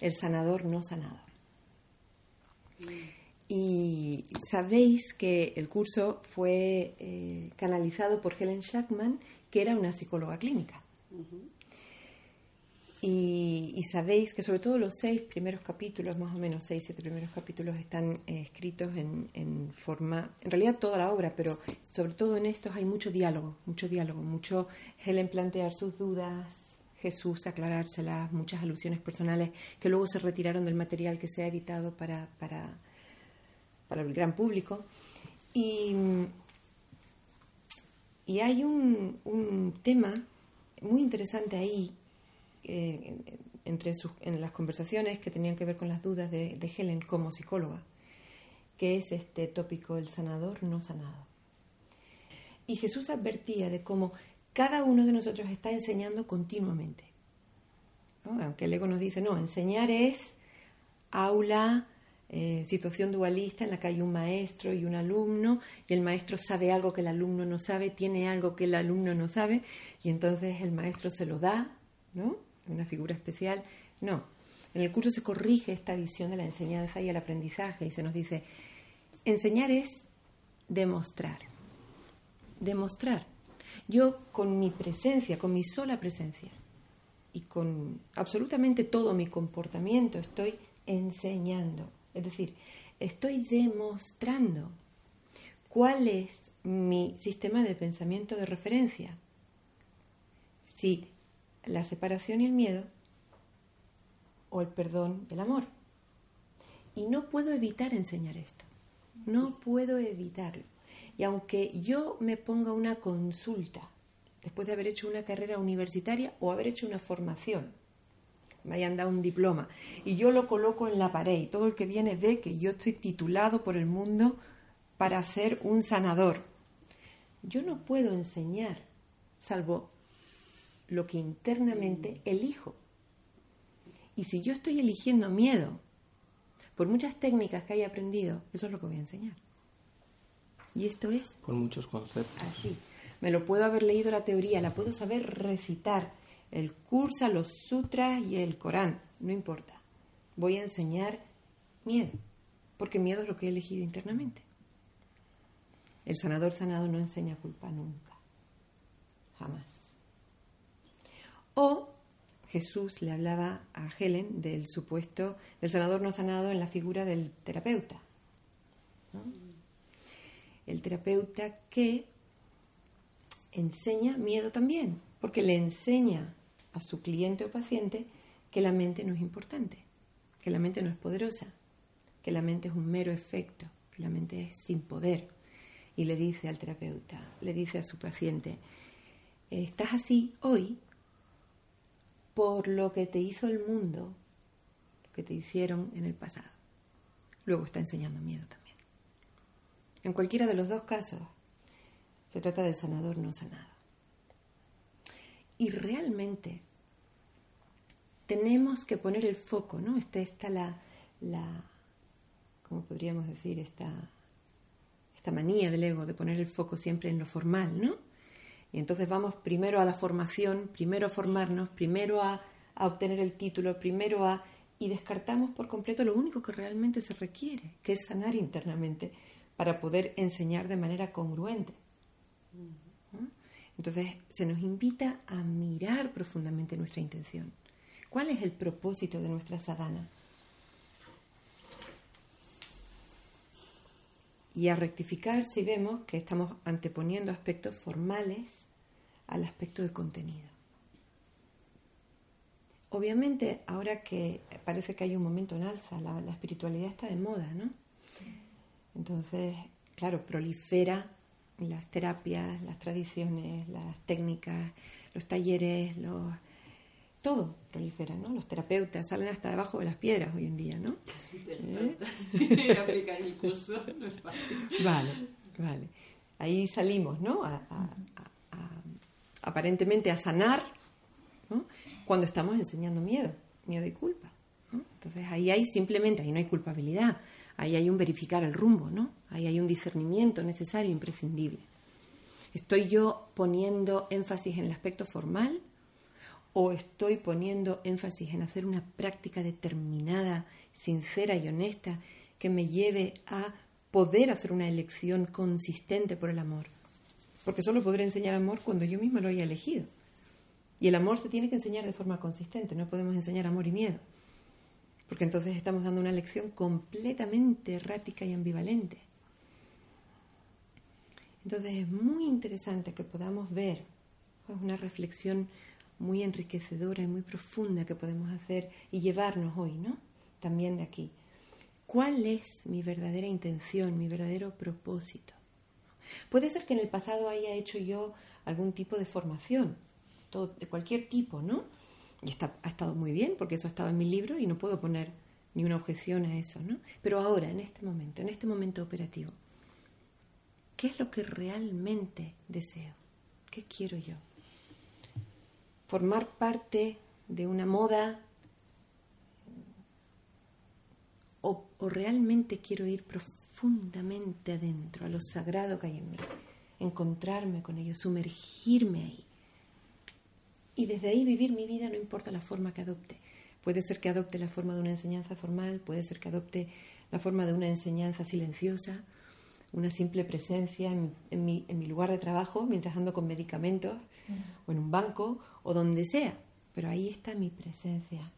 El sanador no sanado. Y sabéis que el curso fue eh, canalizado por Helen Shackman, que era una psicóloga clínica. y, sabéis que sobre todo los seis primeros capítulos, más o menos seis, siete primeros capítulos, están eh, escritos en, en, forma, en realidad toda la obra, pero sobre todo en estos hay mucho diálogo, mucho diálogo, mucho Helen plantear sus dudas, Jesús aclarárselas, muchas alusiones personales que luego se retiraron del material que se ha editado para, para, para el gran público. Y, y hay un, un, tema muy interesante ahí, eh, entre sus, en las conversaciones que tenían que ver con las dudas de, de Helen como psicóloga, que es este tópico, el sanador no sanado. Y Jesús advertía de cómo cada uno de nosotros está enseñando continuamente. Aunque el ego nos dice, no, enseñar es aula, eh, situación dualista en la que hay un maestro y un alumno, y el maestro sabe algo que el alumno no sabe, tiene algo que el alumno no sabe, y entonces el maestro se lo da, ¿no? Una figura especial. No. En el curso se corrige esta visión de la enseñanza y el aprendizaje, y se nos dice, enseñar es demostrar. Demostrar yo con mi presencia, con mi sola presencia y con absolutamente todo mi comportamiento estoy enseñando, es decir, estoy demostrando cuál es mi sistema de pensamiento de referencia. Si la separación y el miedo o el perdón y el amor. Y no puedo evitar enseñar esto. No puedo evitarlo. Y aunque yo me ponga una consulta, después de haber hecho una carrera universitaria o haber hecho una formación, me hayan dado un diploma, y yo lo coloco en la pared y todo el que viene ve que yo estoy titulado por el mundo para ser un sanador. Yo no puedo enseñar, salvo lo que internamente elijo. Y si yo estoy eligiendo miedo, por muchas técnicas que haya aprendido, eso es lo que voy a enseñar. Y esto es... Con muchos conceptos. Así. Me lo puedo haber leído la teoría, la puedo saber recitar. El cursa, los sutras y el Corán. No importa. Voy a enseñar miedo. Porque miedo es lo que he elegido internamente. El sanador sanado no enseña culpa nunca. Jamás. O Jesús le hablaba a Helen del supuesto del sanador no sanado en la figura del terapeuta. ¿no? El terapeuta que enseña miedo también, porque le enseña a su cliente o paciente que la mente no es importante, que la mente no es poderosa, que la mente es un mero efecto, que la mente es sin poder. Y le dice al terapeuta, le dice a su paciente, estás así hoy por lo que te hizo el mundo, lo que te hicieron en el pasado. Luego está enseñando miedo también. En cualquiera de los dos casos, se trata del sanador no sanado. Y realmente tenemos que poner el foco, ¿no? Esta está la, la ¿cómo podríamos decir? Esta, esta manía del ego de poner el foco siempre en lo formal, ¿no? Y entonces vamos primero a la formación, primero a formarnos, primero a, a obtener el título, primero a... y descartamos por completo lo único que realmente se requiere, que es sanar internamente para poder enseñar de manera congruente. Entonces se nos invita a mirar profundamente nuestra intención. ¿Cuál es el propósito de nuestra sadhana? Y a rectificar si vemos que estamos anteponiendo aspectos formales al aspecto de contenido. obviamente, ahora que parece que hay un momento en alza, la, la espiritualidad está de moda, ¿no? Entonces, claro, prolifera las terapias, las tradiciones, las técnicas, los talleres, los todo prolifera, ¿no? Los terapeutas salen hasta debajo de las piedras hoy en día, ¿no? Sí, ¿Eh? aplicar el curso no es fácil. Vale, vale. Ahí salimos, ¿no? A, aparentemente a sanar, ¿no? Cuando estamos enseñando miedo, miedo y culpa. ¿no? Entonces ahí hay simplemente, ahí no hay culpabilidad, ahí hay un verificar el rumbo, ¿no? Ahí hay un discernimiento necesario, imprescindible. ¿Estoy yo poniendo énfasis en el aspecto formal o estoy poniendo énfasis en hacer una práctica determinada, sincera y honesta que me lleve a poder hacer una elección consistente por el amor? Porque solo podré enseñar amor cuando yo misma lo haya elegido. Y el amor se tiene que enseñar de forma consistente, no podemos enseñar amor y miedo porque entonces estamos dando una lección completamente errática y ambivalente. Entonces es muy interesante que podamos ver, es una reflexión muy enriquecedora y muy profunda que podemos hacer y llevarnos hoy, ¿no? También de aquí. ¿Cuál es mi verdadera intención, mi verdadero propósito? Puede ser que en el pasado haya hecho yo algún tipo de formación, de cualquier tipo, ¿no? Y ha estado muy bien, porque eso estaba en mi libro y no puedo poner ni una objeción a eso, ¿no? Pero ahora, en este momento, en este momento operativo, ¿qué es lo que realmente deseo? ¿Qué quiero yo? ¿Formar parte de una moda? ¿O, o realmente quiero ir profundamente adentro, a lo sagrado que hay en mí? Encontrarme con ello, sumergirme ahí y desde ahí vivir mi vida no importa la forma que adopte. Puede ser que adopte la forma de una enseñanza formal, puede ser que adopte la forma de una enseñanza silenciosa, una simple presencia en, mi, lugar de trabajo mientras ando con medicamentos o en un banco o donde sea. Pero ahí está mi presencia,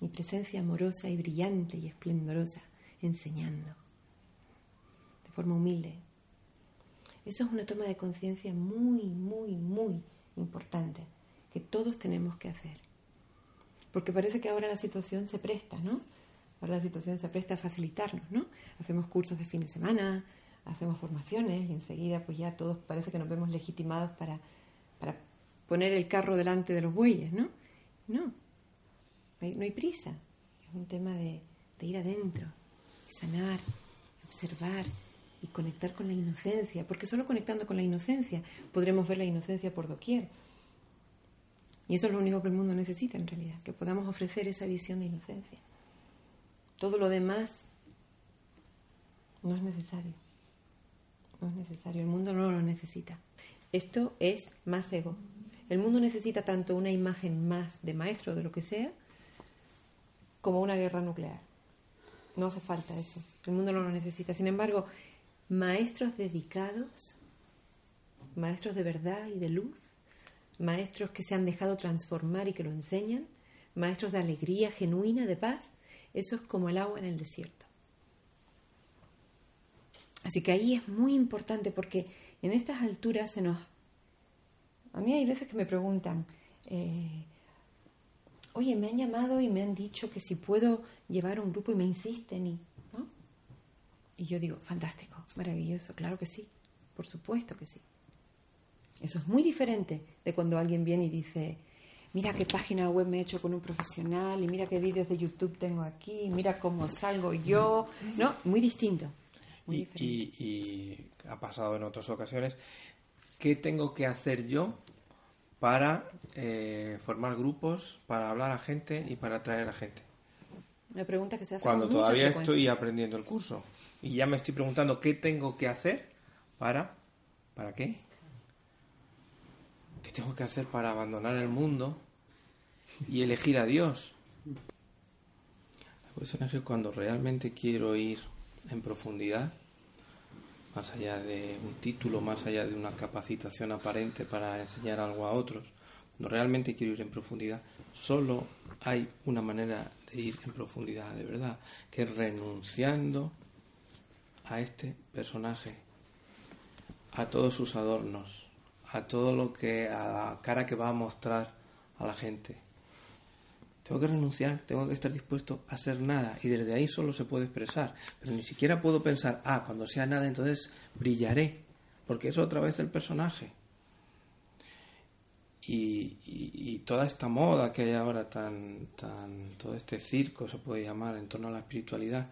mi presencia amorosa y brillante y esplendorosa, enseñando, de forma humilde. Eso es una toma de conciencia muy, muy, muy importante que todos tenemos que hacer. Porque parece que ahora la situación se presta, ¿no? Ahora la situación se presta a facilitarnos, ¿no? Hacemos cursos de fin de semana, hacemos formaciones y enseguida pues ya todos parece que nos vemos legitimados para, para poner el carro delante de los bueyes, ¿no? No, no hay, no hay prisa. Es un tema de, de ir adentro, sanar, observar y conectar con la inocencia, porque solo conectando con la inocencia podremos ver la inocencia por doquier y eso es lo único que el mundo necesita en realidad, que podamos ofrecer esa visión de inocencia. Todo lo demás no es necesario. No es necesario, el mundo no lo necesita. Esto es más ego. El mundo necesita tanto una imagen más de maestro de lo que sea, como una guerra nuclear. No hace falta eso. El mundo no lo necesita. Sin embargo, maestros dedicados, maestros de verdad y de luz, maestros que se han dejado transformar y que lo enseñan, maestros de alegría genuina, de paz, eso es como el agua en el desierto. Así que ahí es muy importante porque en estas alturas se nos... A mí hay veces que me preguntan, eh, oye, me han llamado y me han dicho que si puedo llevar un grupo y me insisten y... ¿no? Y yo digo, fantástico, maravilloso, claro que sí, por supuesto que sí. Eso es muy diferente de cuando alguien viene y dice, mira qué página web me he hecho con un profesional y mira qué vídeos de YouTube tengo aquí, mira cómo salgo yo, ¿no? Muy distinto. y, ha pasado en otras ocasiones, ¿qué tengo que hacer yo para eh, formar grupos, para hablar a gente y para atraer a gente? Una pregunta que se hace Cuando todavía estoy aprendiendo el curso y ya me estoy preguntando qué tengo que hacer para... ¿Para qué? ¿Qué tengo que hacer para abandonar el mundo y elegir a Dios? Cuestión es cuando realmente quiero ir en profundidad, más allá de un título, más allá de una capacitación aparente para enseñar algo a otros, cuando realmente quiero ir en profundidad, solo hay una manera de ir en profundidad de verdad, que es renunciando a este personaje, a todos sus adornos, a todo lo que, a la cara que va a mostrar a la gente. Tengo que renunciar, tengo que estar dispuesto a ser nada y desde ahí solo se puede expresar. Pero ni siquiera puedo pensar, ah, cuando sea nada entonces brillaré, porque es otra vez el personaje. Y, y, toda esta moda que hay ahora, tan, tan, todo este circo se puede llamar en torno a la espiritualidad,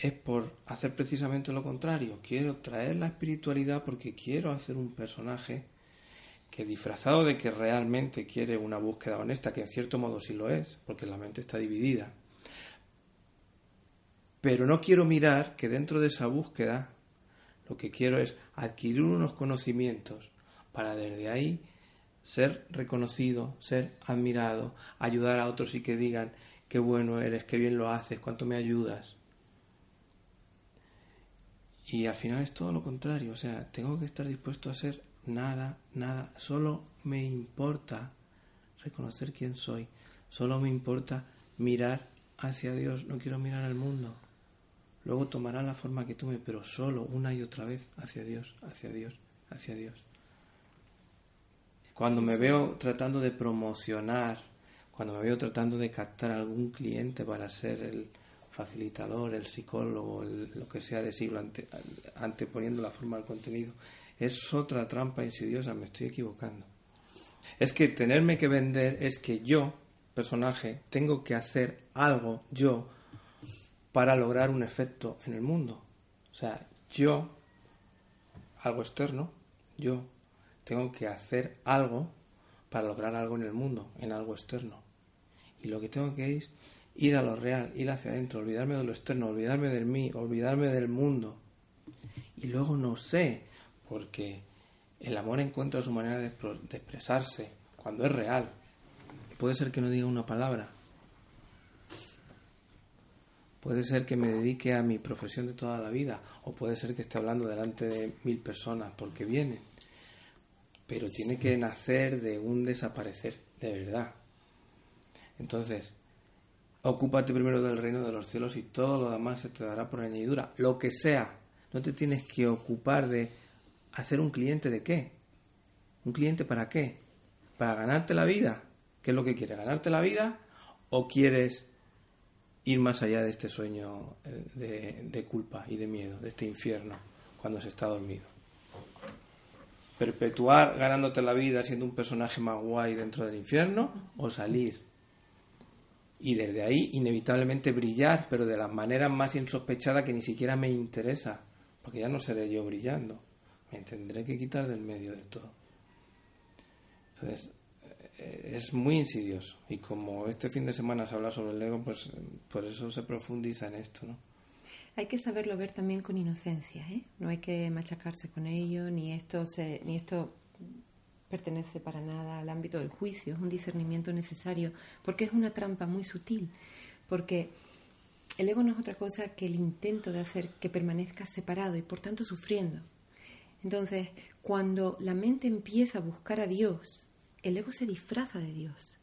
es por hacer precisamente lo contrario. Quiero traer la espiritualidad porque quiero hacer un personaje que disfrazado de que realmente quiere una búsqueda honesta, que en cierto modo sí lo es, porque la mente está dividida, pero no quiero mirar que dentro de esa búsqueda lo que quiero es adquirir unos conocimientos para desde ahí ser reconocido, ser admirado, ayudar a otros y que digan qué bueno eres, qué bien lo haces, cuánto me ayudas. Y al final es todo lo contrario, o sea, tengo que estar dispuesto a ser nada, nada, solo me importa reconocer quién soy, solo me importa mirar hacia Dios, no quiero mirar al mundo. Luego tomará la forma que tome, pero solo una y otra vez hacia Dios, hacia Dios, hacia Dios. Cuando me veo tratando de promocionar, cuando me veo tratando de captar algún cliente para ser el facilitador, el psicólogo, lo que sea de siglo ante, anteponiendo la forma del contenido, es otra trampa insidiosa, me estoy equivocando. Es que tenerme que vender es que yo, personaje, tengo que hacer algo, yo, para lograr un efecto en el mundo. O sea, yo, algo externo, yo tengo que hacer algo para lograr algo en el mundo, en algo externo. Y lo que tengo que es ir a lo real, ir hacia adentro, olvidarme de lo externo, olvidarme de mí, olvidarme del mundo. Y luego no sé porque el amor encuentra su manera de, expresarse cuando es real. Puede ser que no diga una palabra. Puede ser que me dedique a mi profesión de toda la vida o puede ser que esté hablando delante de mil personas porque vienen. Pero tiene que nacer de un desaparecer de verdad. Entonces, ocúpate primero del reino de los cielos y todo lo demás se te dará por añadidura. Lo que sea. No te tienes que ocupar de hacer un cliente de qué? ¿Un cliente para qué? ¿Para ganarte la vida? ¿Qué es lo que quieres? ¿Ganarte la vida? ¿O quieres ir más allá de este sueño eh, de, culpa y de miedo, de este infierno, cuando se está dormido? ¿Perpetuar ganándote la vida siendo un personaje más guay dentro del infierno? ¿O salir? Y desde ahí, inevitablemente, brillar, pero de la manera más insospechada que ni siquiera me interesa, porque ya no seré yo brillando me tendré que quitar del medio de todo. Entonces, eh, es muy insidioso. Y como este fin de semana se habla sobre el ego, pues por eso se profundiza en esto, ¿no? Hay que saberlo ver también con inocencia, ¿eh? No hay que machacarse con ello, ni esto, se, ni esto pertenece para nada al ámbito del juicio, es un discernimiento necesario, porque es una trampa muy sutil, porque el ego no es otra cosa que el intento de hacer que permanezca separado y por tanto sufriendo. Entonces, cuando la mente empieza a buscar a Dios, el ego se disfraza de Dios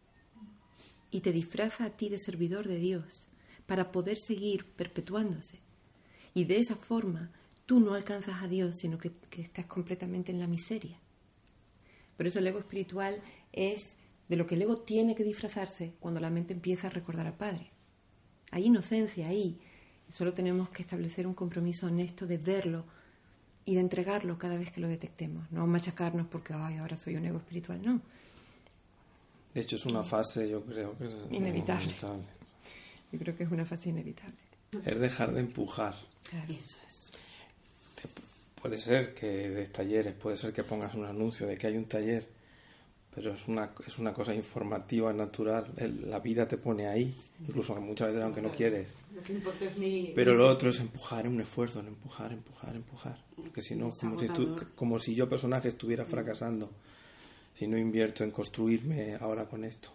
y te disfraza a ti de servidor de Dios para poder seguir perpetuándose. Y de esa forma tú no alcanzas a Dios, sino que, estás completamente en la miseria. Por eso el ego espiritual es de lo que el ego tiene que disfrazarse cuando la mente empieza a recordar al Padre. Hay inocencia ahí. Solo tenemos que establecer un compromiso honesto de verlo y de entregarlo cada vez que lo detectemos, no machacarnos porque Ay, ahora soy un ego espiritual, no. De hecho es una fase, yo creo que es inevitable. Yo creo que es una fase inevitable. Es dejar de empujar. Eso es. Puede ser que des talleres, puede ser que pongas un anuncio de que hay un taller, pero es una, es una cosa informativa, natural. la vida te pone ahí, incluso muchas veces aunque no quieres. Pero lo otro es empujar, un esfuerzo, en empujar, empujar, empujar. Porque si no, como si, como si yo personaje estuviera fracasando, si no invierto en construirme ahora con esto,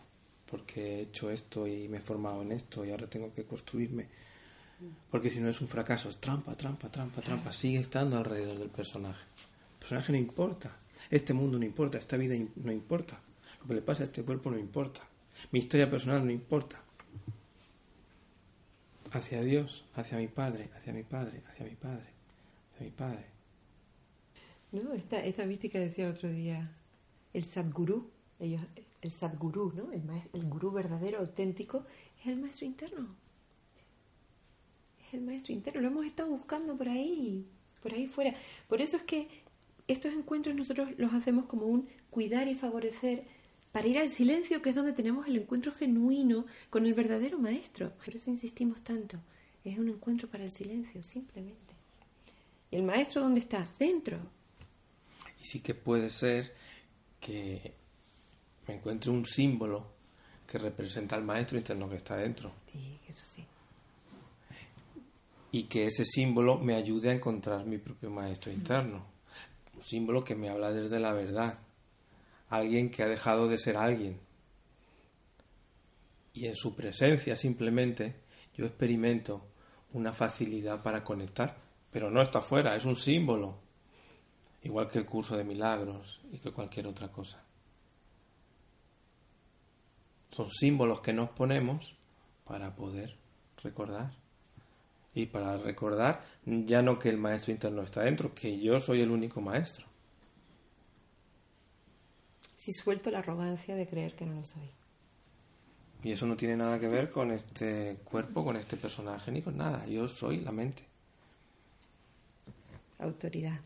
porque he hecho esto y me he formado en esto y ahora tengo que construirme. Porque si no es un fracaso, es trampa, trampa, trampa, trampa. Sigue estando alrededor del personaje. El personaje no importa. Este mundo no importa, esta vida no importa. Lo que le pasa a este cuerpo no importa. Mi historia personal no importa. Hacia Dios, hacia mi Padre, hacia mi Padre, hacia mi Padre, hacia mi Padre. No, esta, esta mística decía el otro día, el Sadguru, ellos, el Sadguru, ¿no? el, el gurú verdadero, auténtico, es el maestro interno. Es el maestro interno. Lo hemos estado buscando por ahí, por ahí fuera. Por eso es que estos encuentros nosotros los hacemos como un cuidar y favorecer para ir al silencio, que es donde tenemos el encuentro genuino con el verdadero maestro. Por eso insistimos tanto. Es un encuentro para el silencio, simplemente. ¿Y el maestro dónde está? Dentro. Y sí que puede ser que me encuentre un símbolo que representa al maestro interno que está dentro. Sí, eso sí. Y que ese símbolo me ayude a encontrar mi propio maestro interno. Un símbolo que me habla desde la verdad, alguien que ha dejado de ser alguien. Y en su presencia simplemente yo experimento una facilidad para conectar, pero no está fuera, es un símbolo, igual que el curso de milagros y que cualquier otra cosa. Son símbolos que nos ponemos para poder recordar. Y para recordar ya no que el maestro interno está dentro, que yo soy el único maestro si suelto la arrogancia de creer que no lo soy. Y eso no tiene nada que ver con este cuerpo, con este personaje, ni con nada. Yo soy la mente. Autoridad.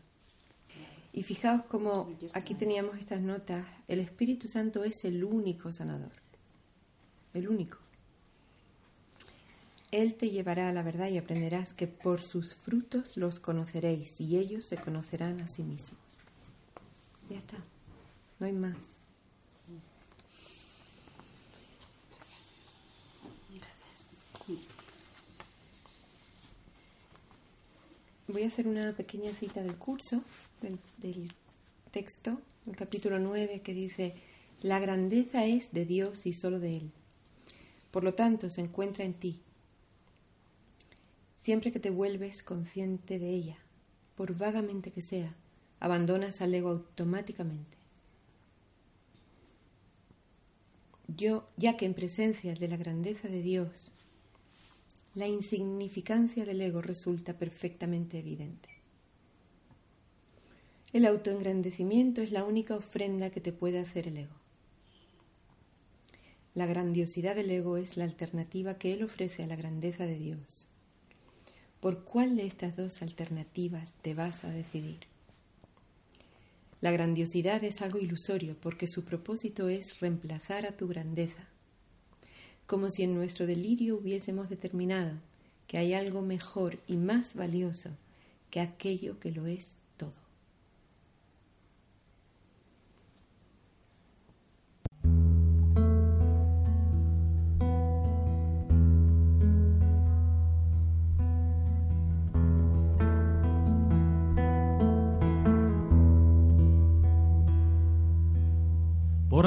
Y fijaos cómo aquí teníamos estas notas. El Espíritu Santo es el único sanador. El único. Él te llevará a la verdad y aprenderás que por sus frutos los conoceréis y ellos se conocerán a sí mismos. Ya está. No hay más. Voy a hacer una pequeña cita del curso, del, del texto, el capítulo 9, que dice, la grandeza es de Dios y solo de Él. Por lo tanto, se encuentra en ti. Siempre que te vuelves consciente de ella, por vagamente que sea, abandonas al ego automáticamente. yo, ya que en presencia de la grandeza de Dios, la insignificancia del ego resulta perfectamente evidente. El autoengrandecimiento es la única ofrenda que te puede hacer el ego. La grandiosidad del ego es la alternativa que él ofrece a la grandeza de Dios. ¿Por cuál de estas dos alternativas te vas a decidir? La grandiosidad es algo ilusorio porque su propósito es reemplazar a tu grandeza, como si en nuestro delirio hubiésemos determinado que hay algo mejor y más valioso que aquello que lo es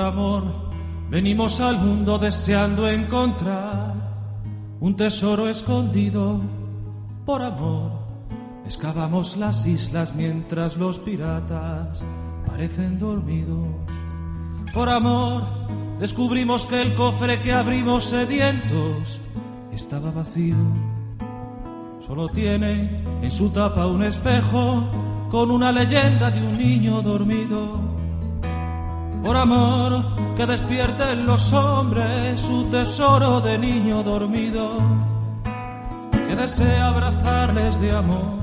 Amor venimos al mundo deseando encontrar un tesoro escondido. Por amor excavamos las islas mientras los piratas parecen dormidos. Por amor descubrimos que el cofre que abrimos sedientos estaba vacío. Solo tiene en su tapa un espejo con una leyenda de un niño dormido por amor que despierte en los hombres su tesoro de niño dormido, que desea abrazarles de amor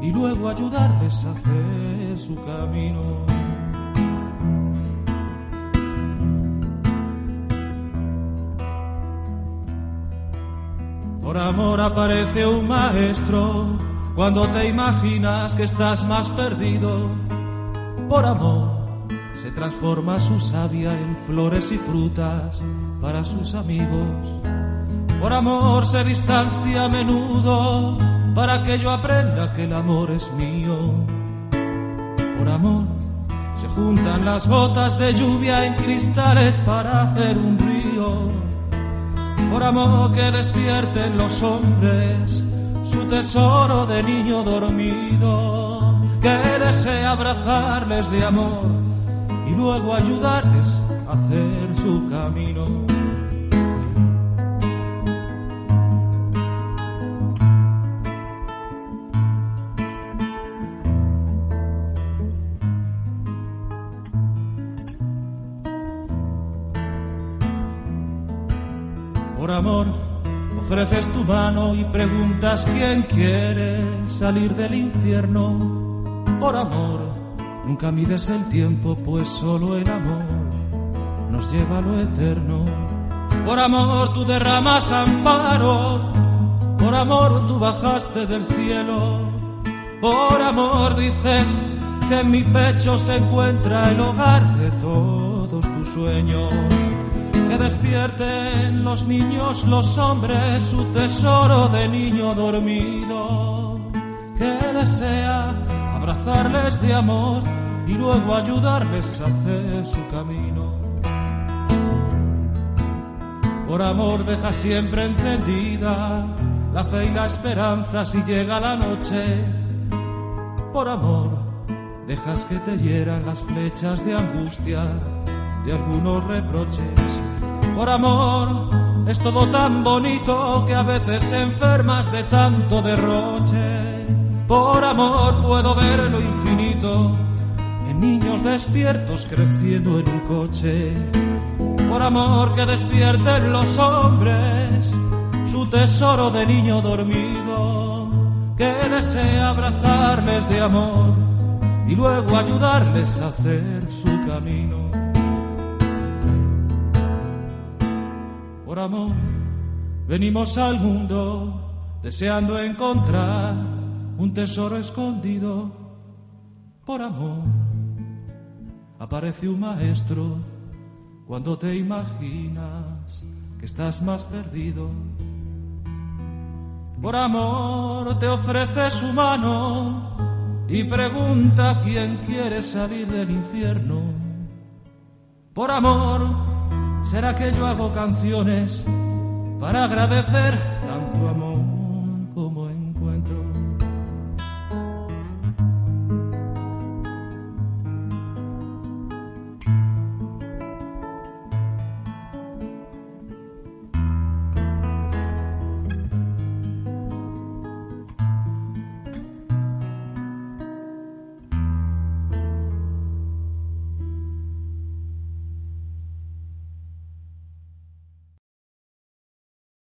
y luego ayudarles a hacer su camino. Por amor aparece un maestro cuando te imaginas que estás más perdido. Por amor se transforma su savia en flores y frutas para sus amigos. Por amor se distancia a menudo para que yo aprenda que el amor es mío. Por amor se juntan las gotas de lluvia en cristales para hacer un río. Por amor que despierten los hombres su tesoro de niño dormido, que desea abrazarles de amor luego ayudarles a hacer su camino. Por amor, ofreces tu mano y preguntas quién quiere salir del infierno. Por amor, nunca mides el tiempo, pues solo el amor nos lleva a lo eterno. Por amor tú derramas amparo, por amor tú bajaste del cielo, por amor dices que en mi pecho se encuentra el hogar de todos tus sueños. Que despierten los niños, los hombres, su tesoro de niño dormido. Que desea abrazarles de amor y luego ayudarles a hacer su camino. Por amor deja siempre encendida la fe y la esperanza si llega la noche. Por amor dejas que te hieran las flechas de angustia de algunos reproches. Por amor es todo tan bonito que a veces enfermas de tanto derroche. Por amor puedo ver lo infinito en niños despiertos creciendo en un coche. Por amor que despierten los hombres su tesoro de niño dormido, que desea abrazarles de amor y luego ayudarles a hacer su camino. Por amor venimos al mundo deseando encontrar un tesoro escondido. Por amor aparece un maestro cuando te imaginas que estás más perdido. Por amor te ofrece su mano y pregunta quién quiere salir del infierno. Por amor, será que yo hago canciones para agradecer tanto